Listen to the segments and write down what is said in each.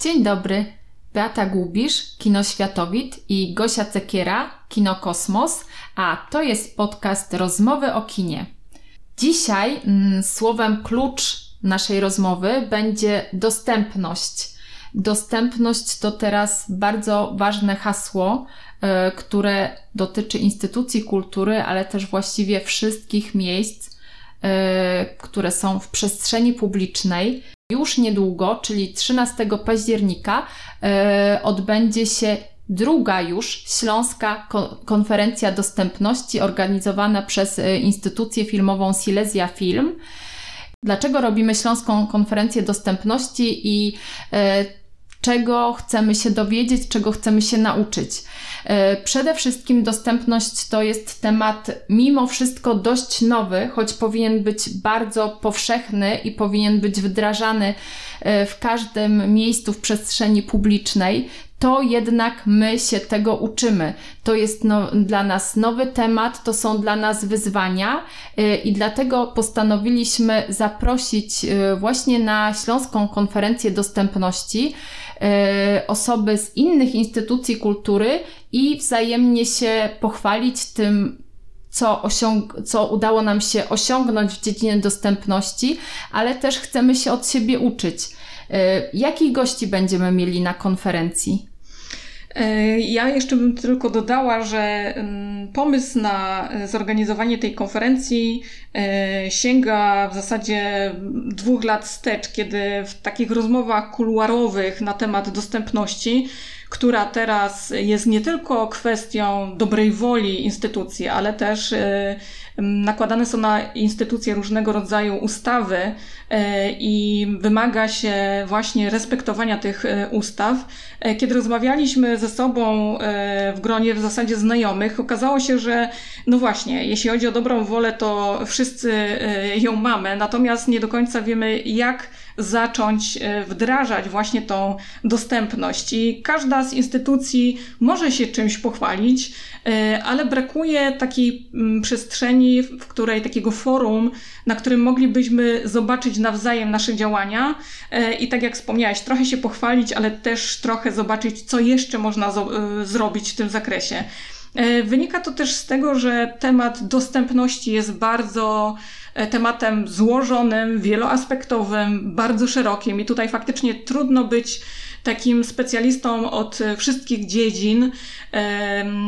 Dzień dobry. Beata Gubisz, Kino Światowit i Gosia Cekiera, Kino Kosmos, a to jest podcast Rozmowy o kinie. Dzisiaj mm, słowem klucz naszej rozmowy będzie dostępność. Dostępność to teraz bardzo ważne hasło, y, które dotyczy instytucji kultury, ale też właściwie wszystkich miejsc, y, które są w przestrzeni publicznej. Już niedługo, czyli 13 października, y, odbędzie się druga już Śląska Konferencja Dostępności organizowana przez instytucję filmową Silesia Film. Dlaczego robimy Śląską Konferencję Dostępności i czego chcemy się dowiedzieć, czego chcemy się nauczyć. E, przede wszystkim dostępność to jest temat mimo wszystko dość nowy, choć powinien być bardzo powszechny i powinien być wdrażany e, w każdym miejscu w przestrzeni publicznej to jednak my się tego uczymy. To jest no, dla nas nowy temat, to są dla nas wyzwania yy, i dlatego postanowiliśmy zaprosić yy, właśnie na Śląską Konferencję Dostępności yy, osoby z innych instytucji kultury i wzajemnie się pochwalić tym, co, osiąg- co udało nam się osiągnąć w dziedzinie dostępności, ale też chcemy się od siebie uczyć. Jakich gości będziemy mieli na konferencji? E, ja jeszcze bym tylko dodała, że mm, pomysł na zorganizowanie tej konferencji e, sięga w zasadzie dwóch lat wstecz, kiedy w takich rozmowach kuluarowych na temat dostępności która teraz jest nie tylko kwestią dobrej woli instytucji, ale też e, nakładane są na instytucje różnego rodzaju ustawy e, i wymaga się właśnie respektowania tych e, ustaw. Kiedy rozmawialiśmy ze sobą w gronie w zasadzie znajomych, okazało się, że no właśnie, jeśli chodzi o dobrą wolę, to wszyscy ją mamy, natomiast nie do końca wiemy, jak zacząć e, wdrażać właśnie tą dostępność. I każda z instytucji może się czymś pochwalić, e, ale brakuje takiej mm, przestrzeni, w której takiego forum, na którym moglibyśmy zobaczyć nawzajem nasze działania e, i tak jak wspomniałeś, trochę się pochwalić, ale też trochę zobaczyć, co jeszcze można zrobić w tym zakresie. Wynika to też z tego, że temat dostępności jest bardzo E, tematem złożonym, wieloaspektowym, bardzo szerokim i tutaj faktycznie trudno być takim specjalistą od wszystkich dziedzin.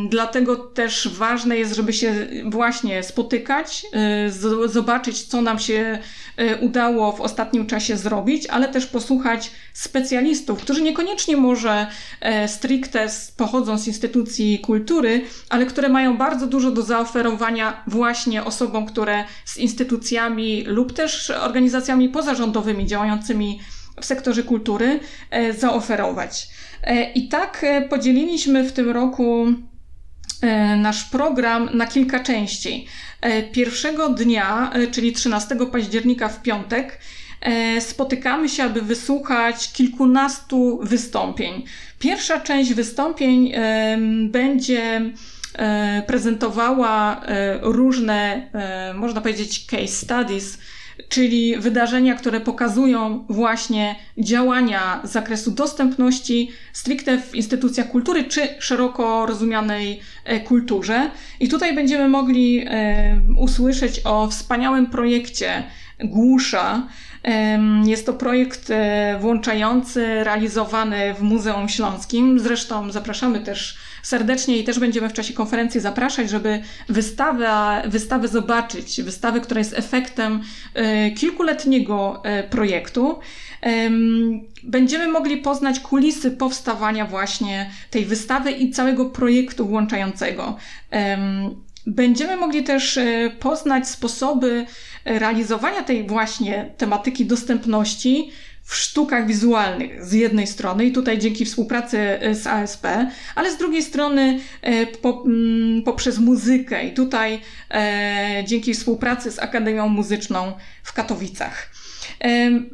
Dlatego też ważne jest, żeby się właśnie spotykać, e, zobaczyć, co nam się e, udało w ostatnim czasie zrobić, ale też posłuchać specjalistów, którzy niekoniecznie może stricte pochodzą z instytucji kultury, ale które mają bardzo dużo do zaoferowania właśnie osobom, które z instytucjami lub też organizacjami pozarządowymi działającymi w sektorze kultury e, zaoferować. E, I tak e, podzieliliśmy w tym roku nasz program na kilka części. Pierwszego dnia, czyli 13 października w piątek, spotykamy się, aby wysłuchać kilkunastu wystąpień. Pierwsza część wystąpień będzie prezentowała różne, można powiedzieć, case studies czyli wydarzenia, które pokazują właśnie działania z zakresu dostępności stricte w instytucjach kultury czy szeroko rozumianej e, kulturze. I tutaj będziemy mogli e, usłyszeć o wspaniałym projekcie Głusza, jest to projekt e, włączający, realizowany w Muzeum Śląskim. Zresztą zapraszamy też serdecznie i też będziemy w czasie konferencji zapraszać, żeby wystawę, wystawę zobaczyć. Wystawę, która jest efektem e, kilkuletniego e, projektu. Będziemy mogli poznać kulisy powstawania właśnie tej wystawy i całego projektu włączającego. Będziemy mogli też poznać sposoby realizowania tej właśnie tematyki dostępności w sztukach wizualnych z jednej strony i tutaj dzięki współpracy e, z ASP, ale z drugiej strony e, po, mm, poprzez muzykę i tutaj e, dzięki współpracy z Akademią Muzyczną w Katowicach.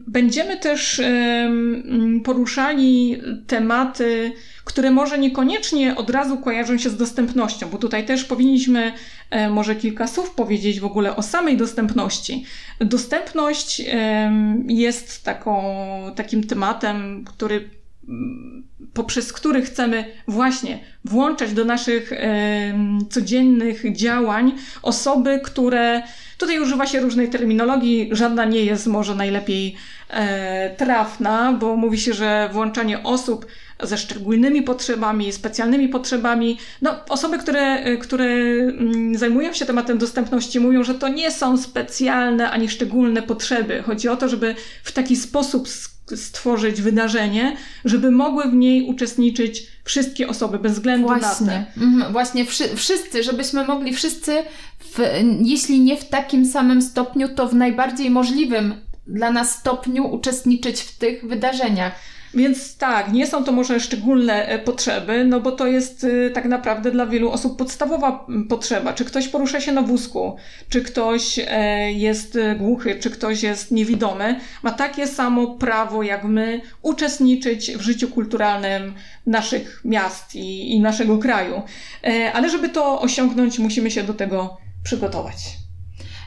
Będziemy też poruszali tematy, które może niekoniecznie od razu kojarzą się z dostępnością, bo tutaj też powinniśmy e, może kilka słów powiedzieć w ogóle o samej dostępności. Dostępność jest taką, takim tematem, który poprzez który chcemy właśnie włączać do naszych e, codziennych działań osoby, które tutaj używa się różnej terminologii, żadna nie jest może najlepiej e, trafna, bo mówi się, że włączanie osób ze szczególnymi potrzebami, specjalnymi potrzebami. No, osoby, które, które mm, zajmują się tematem dostępności, mówią, że to nie są specjalne ani szczególne potrzeby. Chodzi o to, żeby w taki sposób stworzyć wydarzenie, żeby mogły w niej uczestniczyć wszystkie osoby, bez względu Właśnie. na. Mhm. Właśnie wszy wszyscy, żebyśmy mogli wszyscy, w, jeśli nie w takim samym stopniu, to w najbardziej możliwym dla nas stopniu uczestniczyć w tych wydarzeniach. Więc tak, nie są to może szczególne e, potrzeby, no bo to jest e, tak naprawdę dla wielu osób podstawowa potrzeba. Czy ktoś porusza się na wózku, czy ktoś e, jest głuchy, czy ktoś jest niewidomy, ma takie samo prawo jak my uczestniczyć w życiu kulturalnym naszych miast i, i naszego kraju. Ale żeby to osiągnąć, musimy się do tego przygotować.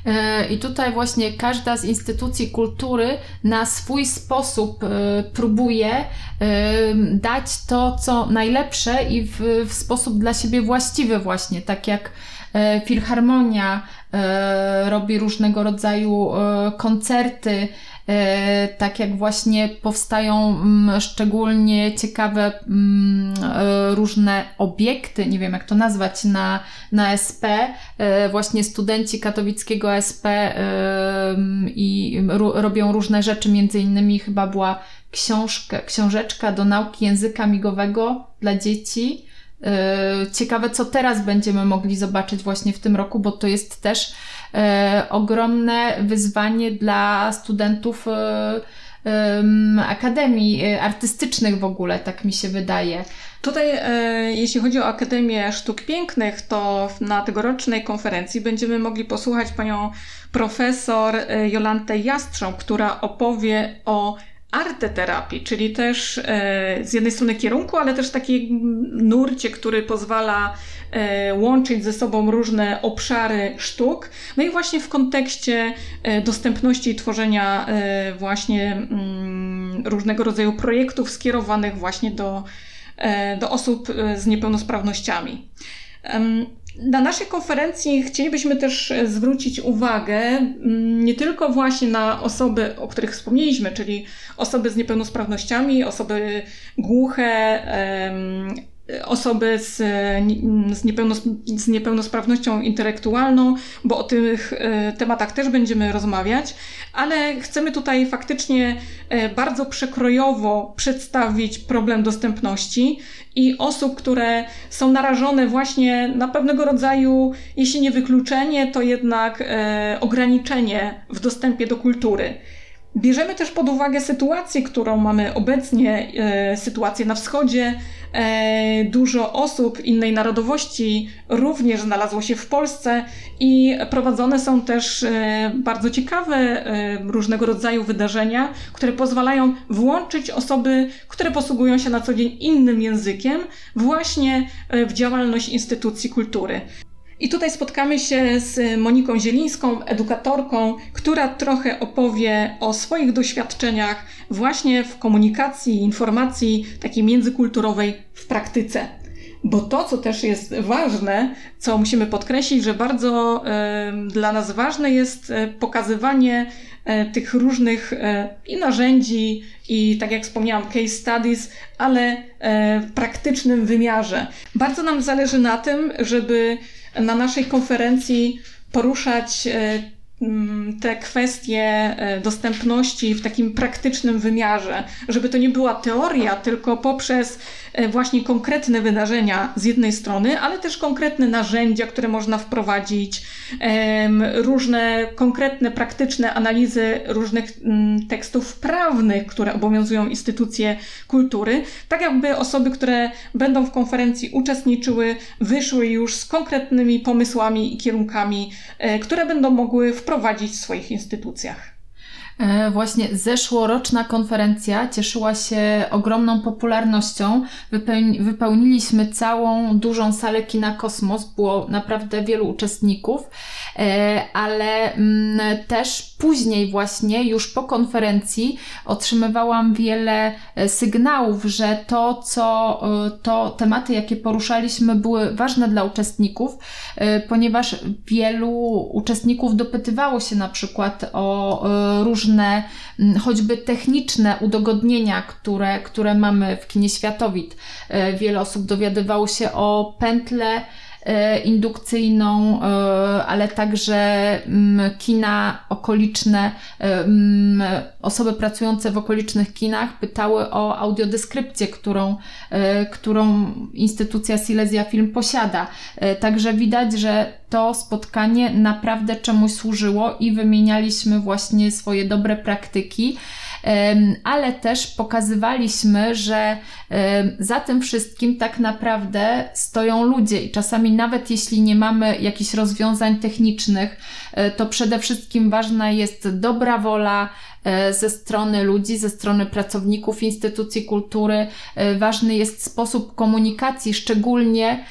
E, I tutaj właśnie każda z instytucji kultury na swój sposób e, próbuje e, dać to, co najlepsze i w, w sposób dla siebie właściwy właśnie, tak jak Filharmonia robi różnego rodzaju koncerty, tak jak właśnie powstają mm, szczególnie ciekawe mm, e, różne obiekty, nie wiem jak to nazwać, na, na SP, e, właśnie studenci katowickiego SP i robią różne rzeczy, między innymi chyba była książka, książeczka do nauki języka migowego dla dzieci. Ciekawe, co teraz będziemy mogli zobaczyć właśnie w tym roku, bo to jest też e, ogromne wyzwanie dla studentów e, akademii e, artystycznych w ogóle, tak mi się wydaje. Tutaj, e, jeśli chodzi o Akademię Sztuk Pięknych, to na tegorocznej konferencji będziemy mogli posłuchać panią profesor e, Jolantę Jastrząb, która opowie o arteterapii, czyli też e, z jednej strony kierunku, ale też takiej nurcie, który pozwala e, łączyć ze sobą różne obszary sztuk. No i właśnie w kontekście e, dostępności i tworzenia właśnie mm, różnego rodzaju projektów skierowanych właśnie do, do osób z niepełnosprawnościami. Na naszej konferencji chcielibyśmy też e, zwrócić uwagę mm, nie tylko właśnie na osoby, o których wspomnieliśmy, czyli osoby z niepełnosprawnościami, osoby głuche, osoby z, z, niepełnos, z niepełnosprawnością intelektualną, bo o tych e, tematach też będziemy rozmawiać, ale chcemy tutaj faktycznie e, bardzo przekrojowo przedstawić problem dostępności i osób, które są narażone właśnie na pewnego rodzaju, jeśli nie wykluczenie, to jednak e, ograniczenie w dostępie do kultury. Bierzemy też pod uwagę sytuację, którą mamy obecnie, sytuację na wschodzie. E, dużo osób innej narodowości również znalazło się w Polsce i prowadzone są też e, bardzo ciekawe e, różnego rodzaju wydarzenia, które pozwalają włączyć osoby, które posługują się na co dzień innym językiem, właśnie w działalność instytucji kultury. I tutaj spotkamy się z Moniką Zielińską, edukatorką, która trochę opowie o swoich doświadczeniach właśnie w komunikacji, informacji takiej międzykulturowej w praktyce. Bo to, co też jest ważne, co musimy podkreślić, że bardzo y, dla nas ważne jest e, pokazywanie y, tych różnych y, i narzędzi, i tak jak wspomniałam, case studies, ale w praktycznym wymiarze. Bardzo nam zależy na tym, żeby na naszej konferencji poruszać e, te kwestie e, dostępności w takim praktycznym wymiarze, żeby to nie była teoria, tylko poprzez E, właśnie konkretne wydarzenia z jednej strony, ale też konkretne narzędzia, które można wprowadzić, różne konkretne, praktyczne analizy różnych mm, tekstów prawnych, które obowiązują instytucje kultury, tak jakby osoby, które będą w konferencji uczestniczyły, wyszły już z konkretnymi pomysłami i kierunkami, e, które będą mogły wprowadzić w swoich instytucjach. E, właśnie zeszłoroczna konferencja cieszyła się ogromną popularnością. Wypełni, wypełniliśmy całą dużą salę kina Kosmos, było naprawdę wielu uczestników ale mm, też później właśnie, już po konferencji otrzymywałam wiele sygnałów, że to, co to tematy, jakie poruszaliśmy, były ważne dla uczestników, ponieważ wielu uczestników dopytywało się na przykład o różne choćby techniczne udogodnienia, które, które mamy w kinie Światowit. E, wiele osób dowiadywało się o pętle E, indukcyjną, e, ale także mm, kina okoliczne, e, mm, osoby pracujące w okolicznych kinach pytały o audiodeskrypcję, którą, którą instytucja Silesia Film posiada. Także widać, że to spotkanie naprawdę czemuś służyło i wymienialiśmy właśnie swoje dobre praktyki ale też pokazywaliśmy, że za tym wszystkim tak naprawdę stoją ludzie i czasami nawet jeśli nie mamy jakichś rozwiązań technicznych, to przede wszystkim ważna jest dobra wola, E, ze strony ludzi, ze strony pracowników instytucji kultury. E, ważny jest sposób komunikacji, szczególnie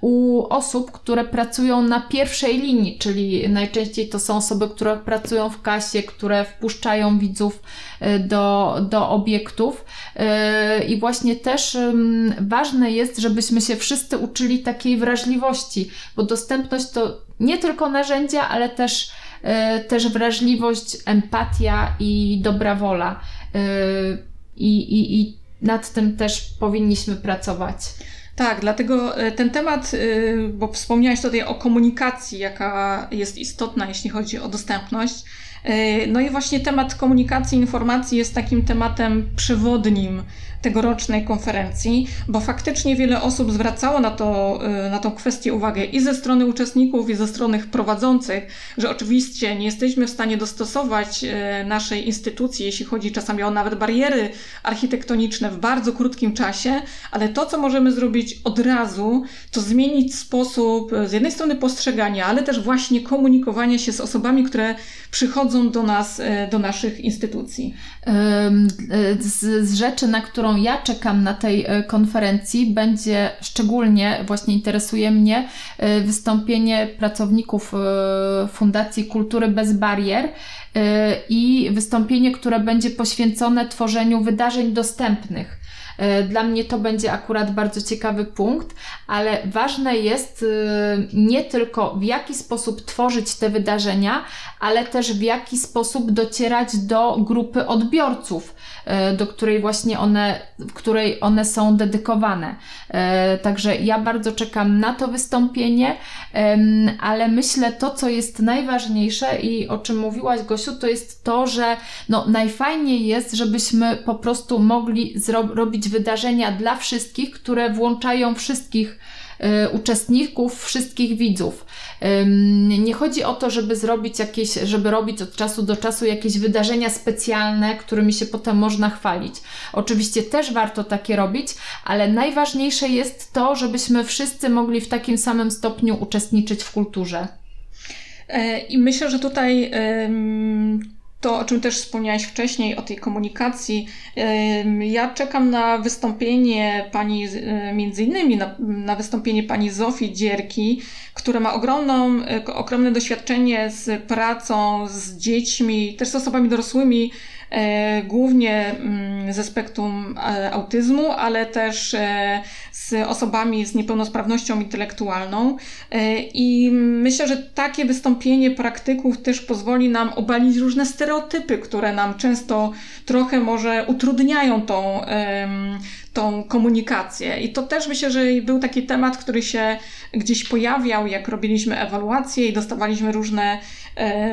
u osób, które pracują na pierwszej linii, czyli najczęściej to są osoby, które pracują w kasie, które wpuszczają widzów e, do, do obiektów. I właśnie też ważne jest, żebyśmy się wszyscy uczyli takiej wrażliwości, bo dostępność to nie tylko narzędzia, ale też E, też wrażliwość, empatia i dobra wola. E, I, nad tym też powinniśmy pracować. Tak, dlatego e, ten temat, bo wspomniałeś tutaj o komunikacji, jaka jest istotna, jeśli chodzi o dostępność. No i właśnie temat komunikacji, informacji jest takim tematem przewodnim tegorocznej konferencji, bo faktycznie wiele osób zwracało na, to, y, na tą kwestię uwagę i ze strony uczestników, i ze strony prowadzących, że oczywiście nie jesteśmy w stanie dostosować y, naszej instytucji, jeśli chodzi czasami o nawet bariery architektoniczne w bardzo krótkim czasie, ale to, co możemy zrobić od razu, to zmienić sposób z jednej strony postrzegania, ale też właśnie komunikowania się z osobami, które przychodzą do nas, do naszych instytucji. Z, z rzeczy, na którą ja czekam na tej e, konferencji, będzie szczególnie, właśnie interesuje mnie, e, wystąpienie pracowników e, Fundacji Kultury Bez Barier i wystąpienie, które będzie poświęcone tworzeniu wydarzeń dostępnych. Dla mnie to będzie akurat bardzo ciekawy punkt, ale ważne jest nie tylko w jaki sposób tworzyć te wydarzenia, ale też w jaki sposób docierać do grupy odbiorców E, do której właśnie one, w której one są dedykowane. E, także ja bardzo czekam na to wystąpienie, ale myślę to, co jest najważniejsze i o czym mówiłaś Gosiu, to jest to, że no, najfajniej jest, żebyśmy po prostu mogli robić wydarzenia dla wszystkich, które włączają wszystkich e, uczestników, wszystkich widzów. Nie chodzi o to, żeby zrobić jakieś, żeby robić od czasu do czasu jakieś wydarzenia specjalne, którymi się potem można chwalić. Oczywiście też warto takie robić, ale najważniejsze jest to, żebyśmy wszyscy mogli w takim samym stopniu uczestniczyć w kulturze. E, I myślę, że tutaj to, o czym też wspomniałaś wcześniej, o tej komunikacji. Ja czekam na wystąpienie pani, e, między innymi na, na wystąpienie pani Zofii Dzierki, która ma ogromną, e, ogromne doświadczenie z pracą z dziećmi, też z osobami dorosłymi, głównie mm, ze spektrum e, autyzmu, ale też e, z osobami z niepełnosprawnością intelektualną. I myślę, że takie wystąpienie praktyków też pozwoli nam obalić różne stereotypy, które nam często trochę może utrudniają tą, tą komunikację. I to też myślę, że był taki temat, który się gdzieś pojawiał, jak robiliśmy ewaluację i dostawaliśmy różne e,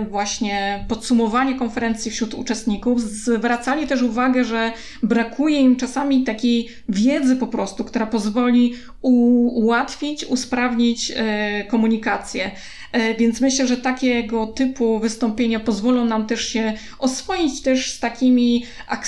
właśnie podsumowanie konferencji wśród uczestników. Zwracali też uwagę, że brakuje im czasami takiej wiedzy po prostu, która pozwoli ułatwić, usprawnić e, komunikację. E, więc myślę, że takiego typu wystąpienia pozwolą nam też się oswoić też z takimi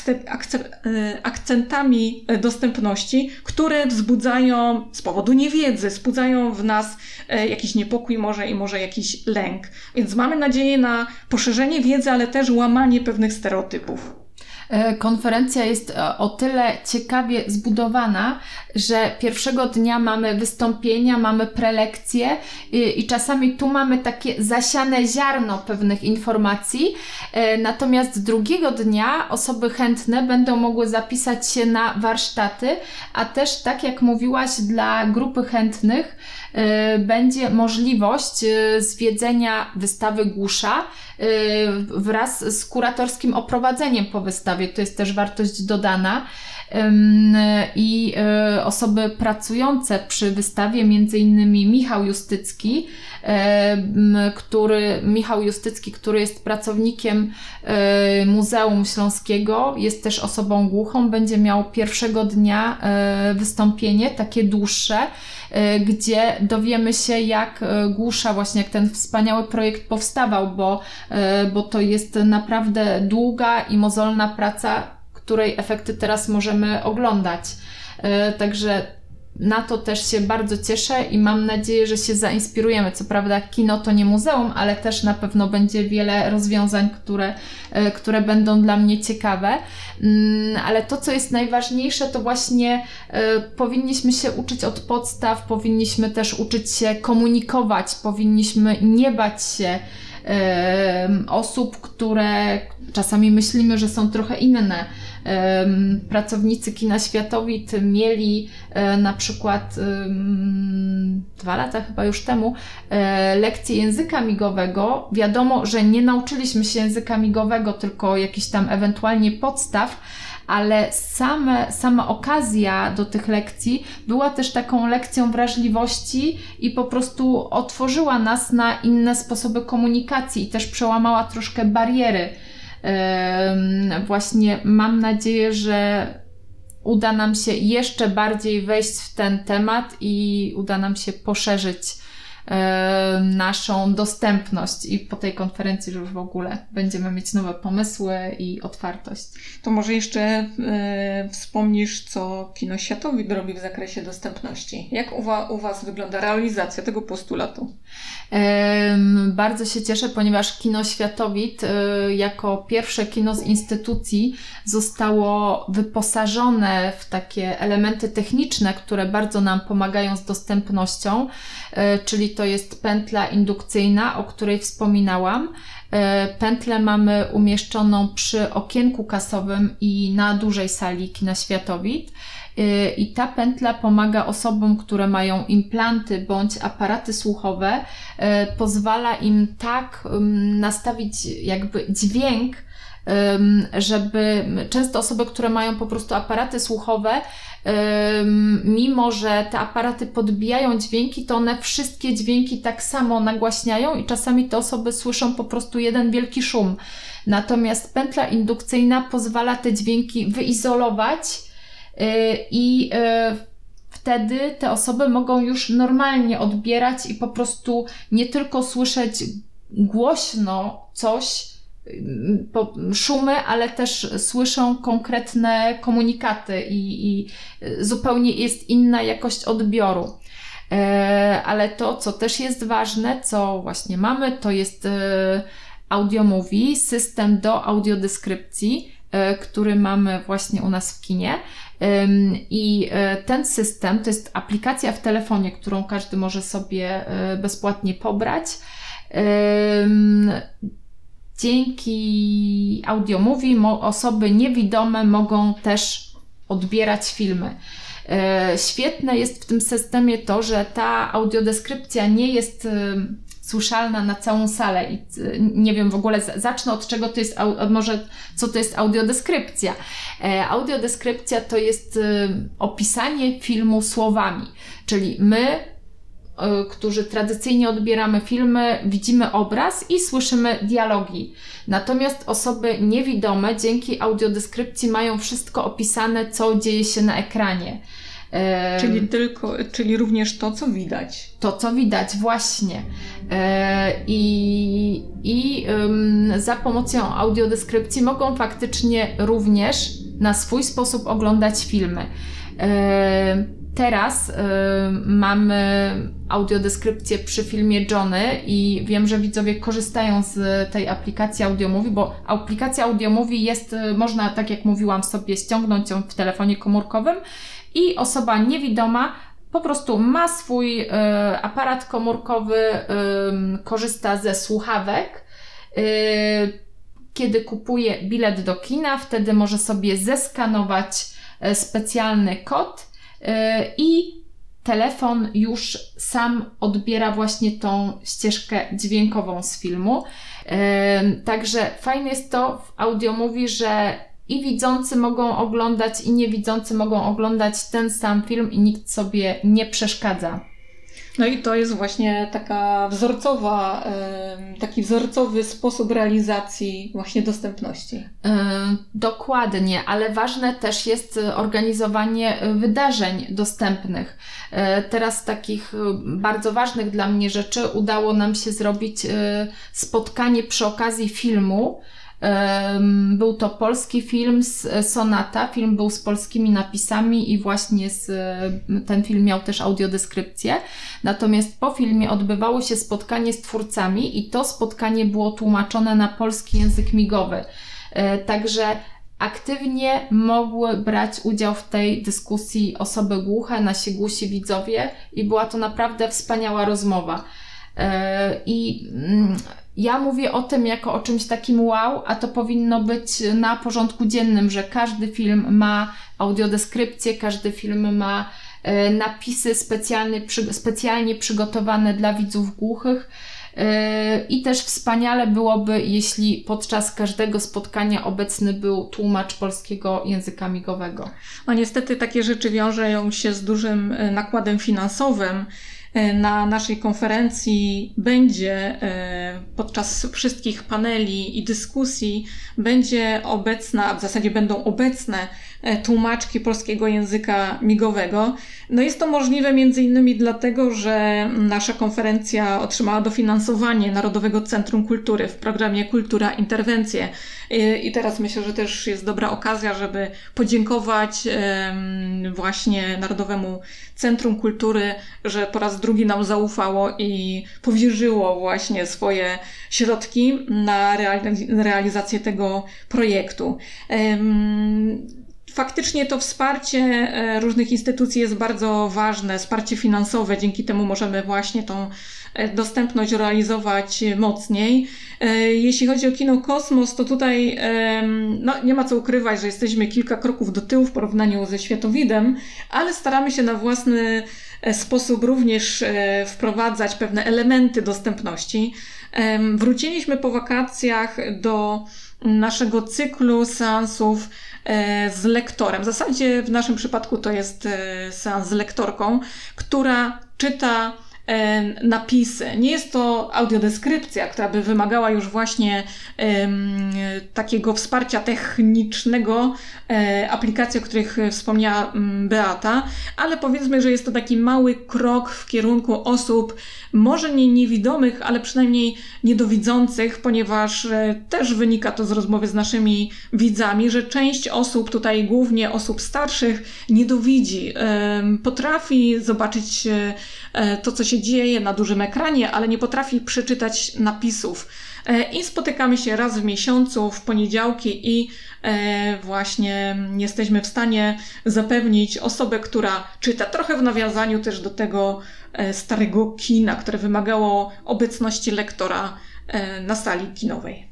e, akcentami dostępności, które wzbudzają z powodu niewiedzy, wzbudzają w nas e, jakiś niepokój może i może jakiś lęk. Więc mamy nadzieję na poszerzenie wiedzy, ale też łamanie pewnych stereotypów. E, konferencja jest e, o tyle ciekawie zbudowana, że pierwszego dnia mamy wystąpienia, mamy prelekcje i, i czasami tu mamy takie zasiane ziarno pewnych informacji, e, natomiast drugiego dnia osoby chętne będą mogły zapisać się na warsztaty, a też tak jak mówiłaś, dla grupy chętnych będzie możliwość zwiedzenia wystawy Głusza, Y, wraz z kuratorskim oprowadzeniem po wystawie. To jest też wartość dodana. I y, osoby pracujące przy wystawie, między innymi Michał Justycki, który, Michał Justycki, który jest pracownikiem y, Muzeum Śląskiego, jest też osobą głuchą, będzie miał pierwszego dnia wystąpienie, takie dłuższe, E, gdzie dowiemy się, jak e, Głusza, właśnie jak ten wspaniały projekt powstawał, bo, e, bo to jest naprawdę długa i mozolna praca, której efekty teraz możemy oglądać. Także na to też się bardzo cieszę i mam nadzieję, że się zainspirujemy. Co prawda, kino to nie muzeum, ale też na pewno będzie wiele rozwiązań, które, e, które będą dla mnie ciekawe. Mm, ale to, co jest najważniejsze, to właśnie e, powinniśmy się uczyć od podstaw, powinniśmy też uczyć się komunikować, powinniśmy nie bać się osób, które czasami myślimy, że są trochę inne pracownicy kina Światowit mieli e, na przykład dwa lata chyba już temu e, lekcję języka migowego. Wiadomo, że nie nauczyliśmy się języka migowego, tylko jakiś tam ewentualnie podstaw, ale same, sama okazja do tych lekcji była też taką lekcją wrażliwości i po prostu otworzyła nas na inne sposoby komunikacji i też przełamała troszkę bariery Właśnie mam nadzieję, że uda nam się jeszcze bardziej wejść w ten temat i uda nam się poszerzyć naszą dostępność i po tej konferencji już w ogóle będziemy mieć nowe pomysły i otwartość. To może jeszcze e, wspomnisz, co Kino Światowi robi w zakresie dostępności. Jak u, wa, u Was wygląda realizacja tego postulatu? Bardzo się cieszę, ponieważ Kino Światowit e, jako pierwsze kino z instytucji zostało wyposażone w takie elementy techniczne, które bardzo nam pomagają z dostępnością, e, czyli to jest pętla indukcyjna, o której wspominałam. E, pętlę mamy umieszczoną przy okienku kasowym i na dużej sali Kina Światowit. E, I ta pętla pomaga osobom, które mają implanty bądź aparaty słuchowe, e, pozwala im tak nastawić jakby dźwięk, żeby często osoby, które mają po prostu aparaty słuchowe, mimo że te aparaty podbijają dźwięki, to one wszystkie dźwięki tak samo nagłaśniają i czasami te osoby słyszą po prostu jeden wielki szum. Natomiast pętla indukcyjna pozwala te dźwięki wyizolować y, i y, wtedy te osoby mogą już normalnie odbierać i po prostu nie tylko słyszeć głośno coś, szumy, ale też słyszą konkretne komunikaty i, i zupełnie jest inna jakość odbioru. E, ale to, co też jest ważne, co właśnie mamy, to jest e, audio movie, system do audiodeskrypcji, e, który mamy właśnie u nas w kinie. I ten system to jest aplikacja w telefonie, którą każdy może sobie bezpłatnie pobrać dzięki audiomówi osoby niewidome mogą też odbierać filmy. E, świetne jest w tym systemie to, że ta audiodeskrypcja nie jest e, słyszalna na całą salę i e, nie wiem w ogóle zacznę od czego to jest, może co to jest audiodeskrypcja. Audiodeskrypcja to jest opisanie filmu słowami, czyli my którzy tradycyjnie odbieramy filmy, widzimy obraz i słyszymy dialogi. Natomiast osoby niewidome dzięki audiodeskrypcji mają wszystko opisane, co dzieje się na ekranie. E, czyli tylko, czyli również to, co widać. To, co widać, właśnie. E, I, i za pomocą audiodeskrypcji mogą faktycznie również na swój sposób oglądać filmy teraz y, mamy audiodeskrypcję przy filmie Johnny i wiem, że widzowie korzystają z tej aplikacji AudioMovie, bo aplikacja AudioMovie jest, y, można, tak jak mówiłam sobie, ściągnąć ją w telefonie komórkowym i osoba niewidoma po prostu ma swój y, aparat komórkowy, korzysta ze słuchawek. kiedy kupuje bilet do kina, wtedy może sobie zeskanować specjalny kod i telefon już sam odbiera właśnie tą ścieżkę dźwiękową z filmu. E, także fajne jest to w audio mówi, że i widzący mogą oglądać, i niewidzący mogą oglądać ten sam film i nikt sobie nie przeszkadza. No i to jest właśnie taka wzorcowa, taki wzorcowy sposób realizacji właśnie dostępności. Dokładnie, ale ważne też jest organizowanie wydarzeń dostępnych. E, teraz takich bardzo ważnych dla mnie rzeczy udało nam się zrobić e, spotkanie przy okazji filmu był to polski film z e, Sonata. Film był z polskimi napisami i właśnie z, ten film miał też audiodeskrypcję. Natomiast po filmie odbywało się spotkanie z twórcami i to spotkanie było tłumaczone na polski język migowy. E, także aktywnie mogły brać udział w tej dyskusji osoby głuche, nasi głusi widzowie i była to naprawdę wspaniała rozmowa. E, I mm, ja mówię o tym jako o czymś takim wow, a to powinno być na porządku dziennym, że każdy film ma audiodeskrypcję, każdy film ma e, napisy specjalnie, specjalnie przygotowane dla widzów głuchych. E, I też wspaniale byłoby, jeśli podczas każdego spotkania obecny był tłumacz polskiego języka migowego. No niestety takie rzeczy wiążą się z dużym nakładem finansowym. E, na naszej konferencji będzie e, podczas wszystkich paneli i dyskusji będzie obecna, w zasadzie będą obecne tłumaczki polskiego języka migowego. No jest to możliwe między innymi dlatego, że nasza konferencja otrzymała dofinansowanie Narodowego Centrum Kultury w programie Kultura Interwencje. I teraz myślę, że też jest dobra okazja, żeby podziękować właśnie Narodowemu Centrum Kultury, że po raz drugi nam zaufało i powierzyło właśnie swoje środki na realizację tego projektu faktycznie to wsparcie e, różnych instytucji jest bardzo ważne, wsparcie finansowe, dzięki temu możemy właśnie tą e, dostępność realizować mocniej. E, jeśli chodzi o kino Kosmos, to tutaj no, nie ma co ukrywać, że jesteśmy kilka kroków do tyłu w porównaniu ze światowidem, ale staramy się na własny sposób również wprowadzać pewne elementy dostępności. Wróciliśmy po wakacjach do naszego cyklu seansów z lektorem. W zasadzie w naszym przypadku to jest e, seans z lektorką, która czyta E, napisy. Nie jest to audiodeskrypcja, która by wymagała już właśnie takiego wsparcia technicznego e, aplikacji, o których wspomniała um, Beata, ale powiedzmy, że jest to taki mały krok w kierunku osób, może nie niewidomych, ale przynajmniej niedowidzących, ponieważ e, też wynika to z rozmowy z naszymi widzami, że część osób, tutaj głównie osób starszych, niedowidzi. Potrafi zobaczyć e, to, co się dzieje na dużym ekranie, ale nie potrafi przeczytać napisów. E, I spotykamy się raz w miesiącu, w poniedziałki, i e, właśnie jesteśmy w stanie zapewnić osobę, która czyta, trochę w nawiązaniu też do tego e, starego kina, które wymagało obecności lektora na sali kinowej.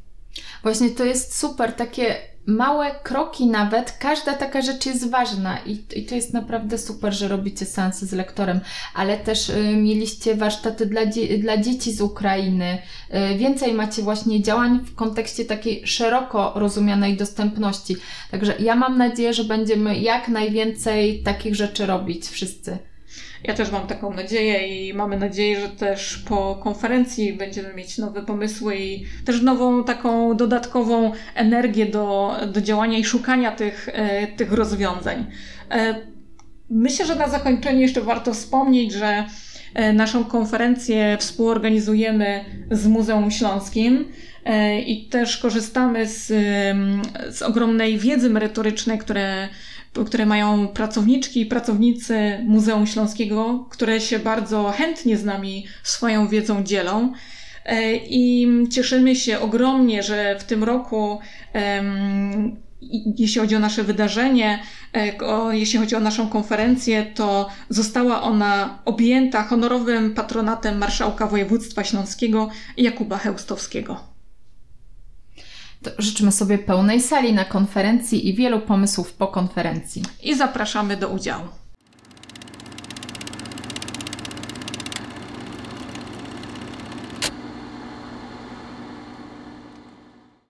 Właśnie to jest super, takie małe kroki nawet, każda taka rzecz jest ważna i, i to jest naprawdę super, że robicie seansy z lektorem, ale też y, mieliście warsztaty dla, dla dzieci z Ukrainy. Y, więcej macie właśnie działań w kontekście takiej szeroko rozumianej dostępności. Także ja mam nadzieję, że będziemy jak najwięcej takich rzeczy robić wszyscy. Ja też mam taką nadzieję i mamy nadzieję, że też po konferencji będziemy mieć nowe pomysły i też nową taką dodatkową energię do, do działania i szukania tych, e, tych rozwiązań. E, myślę, że na zakończenie jeszcze warto wspomnieć, że e, naszą konferencję współorganizujemy z Muzeum Śląskim i też korzystamy z, z ogromnej wiedzy merytorycznej, które które mają pracowniczki i pracownicy Muzeum Śląskiego, które się bardzo chętnie z nami swoją wiedzą dzielą. E, I cieszymy się ogromnie, że w tym roku, jeśli chodzi o nasze wydarzenie, e, jeśli chodzi o naszą konferencję, to została ona objęta honorowym patronatem marszałka województwa śląskiego Jakuba Heustowskiego. Życzymy sobie pełnej sali na konferencji i wielu pomysłów po konferencji. I zapraszamy do udziału.